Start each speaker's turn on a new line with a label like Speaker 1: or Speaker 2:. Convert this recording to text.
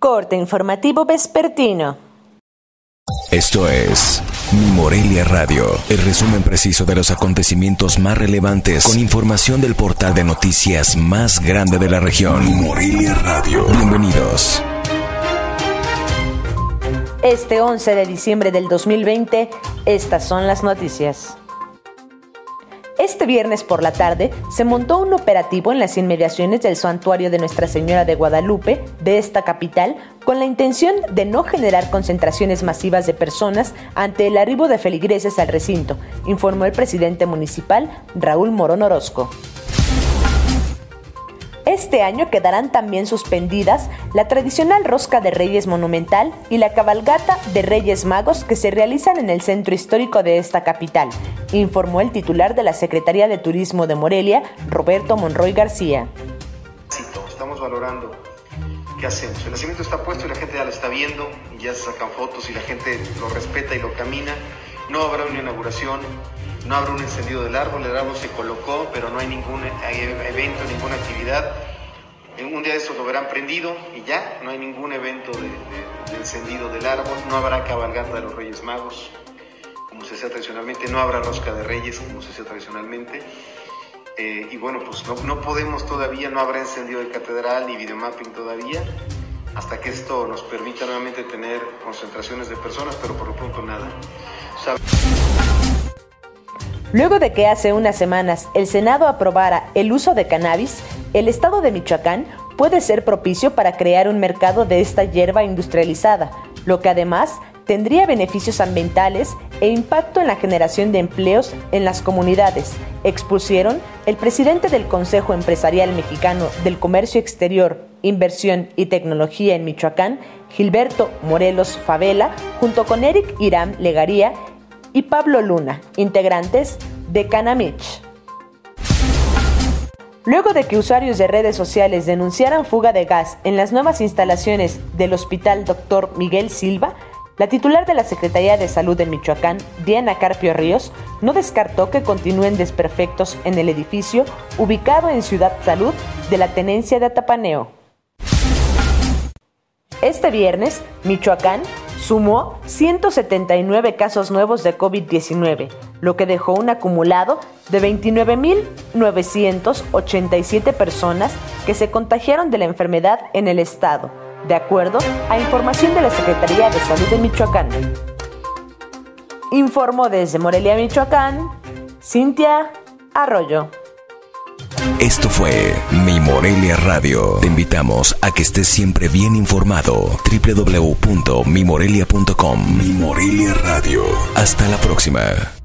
Speaker 1: Corte informativo vespertino.
Speaker 2: Esto es Mi Morelia Radio, el resumen preciso de los acontecimientos más relevantes con información del portal de noticias más grande de la región. Mi Morelia Radio. Bienvenidos.
Speaker 1: Este 11 de diciembre del 2020, estas son las noticias. Este viernes por la tarde se montó un operativo en las inmediaciones del santuario de Nuestra Señora de Guadalupe de esta capital con la intención de no generar concentraciones masivas de personas ante el arribo de feligreses al recinto, informó el presidente municipal Raúl Morón Orozco. Este año quedarán también suspendidas la tradicional rosca de Reyes Monumental y la cabalgata de Reyes Magos que se realizan en el centro histórico de esta capital, informó el titular de la Secretaría de Turismo de Morelia, Roberto Monroy García.
Speaker 3: Estamos valorando qué hacemos. El nacimiento está puesto y la gente ya lo está viendo y ya se sacan fotos y la gente lo respeta y lo camina. No habrá una inauguración, no habrá un encendido del árbol, el árbol se colocó, pero no hay ningún evento, ninguna actividad. Un día de estos lo verán prendido y ya, no hay ningún evento de, encendido del árbol, no habrá cabalgata de los Reyes Magos, como se hacía tradicionalmente, no habrá rosca de Reyes, como se hacía tradicionalmente. Eh, y bueno, pues no, podemos todavía, no habrá encendido de catedral ni videomapping todavía, hasta que esto nos permita nuevamente tener concentraciones de personas, pero por lo pronto nada.
Speaker 1: Luego de que hace unas semanas el Senado aprobara el uso de cannabis, el estado de Michoacán puede ser propicio para crear un mercado de esta hierba industrializada, lo que además tendría beneficios ambientales e impacto en la generación de empleos en las comunidades, expusieron el presidente del Consejo Empresarial Mexicano del Comercio Exterior, Inversión y Tecnología en Michoacán, Gilberto Morelos Favela, junto con Eric Irán Legaría y Pablo Luna, integrantes de Canamich. Luego de que usuarios de redes sociales denunciaran fuga de gas en las nuevas instalaciones del Hospital Dr. Miguel Silva, la titular de la Secretaría de Salud de Michoacán, Diana Carpio Ríos, no descartó que continúen desperfectos en el edificio ubicado en Ciudad Salud de la Tenencia de Atapaneo. Este viernes, Michoacán sumó 179 casos nuevos de COVID-19, lo que dejó un acumulado de 29.987 personas que se contagiaron de la enfermedad en el estado, de acuerdo a información de la Secretaría de Salud de Michoacán. Informó desde Morelia, Michoacán, Cintia Arroyo.
Speaker 2: Esto fue Mi Morelia Radio. Te invitamos a que estés siempre bien informado. www.mimorelia.com Mi Morelia Radio. Hasta la próxima.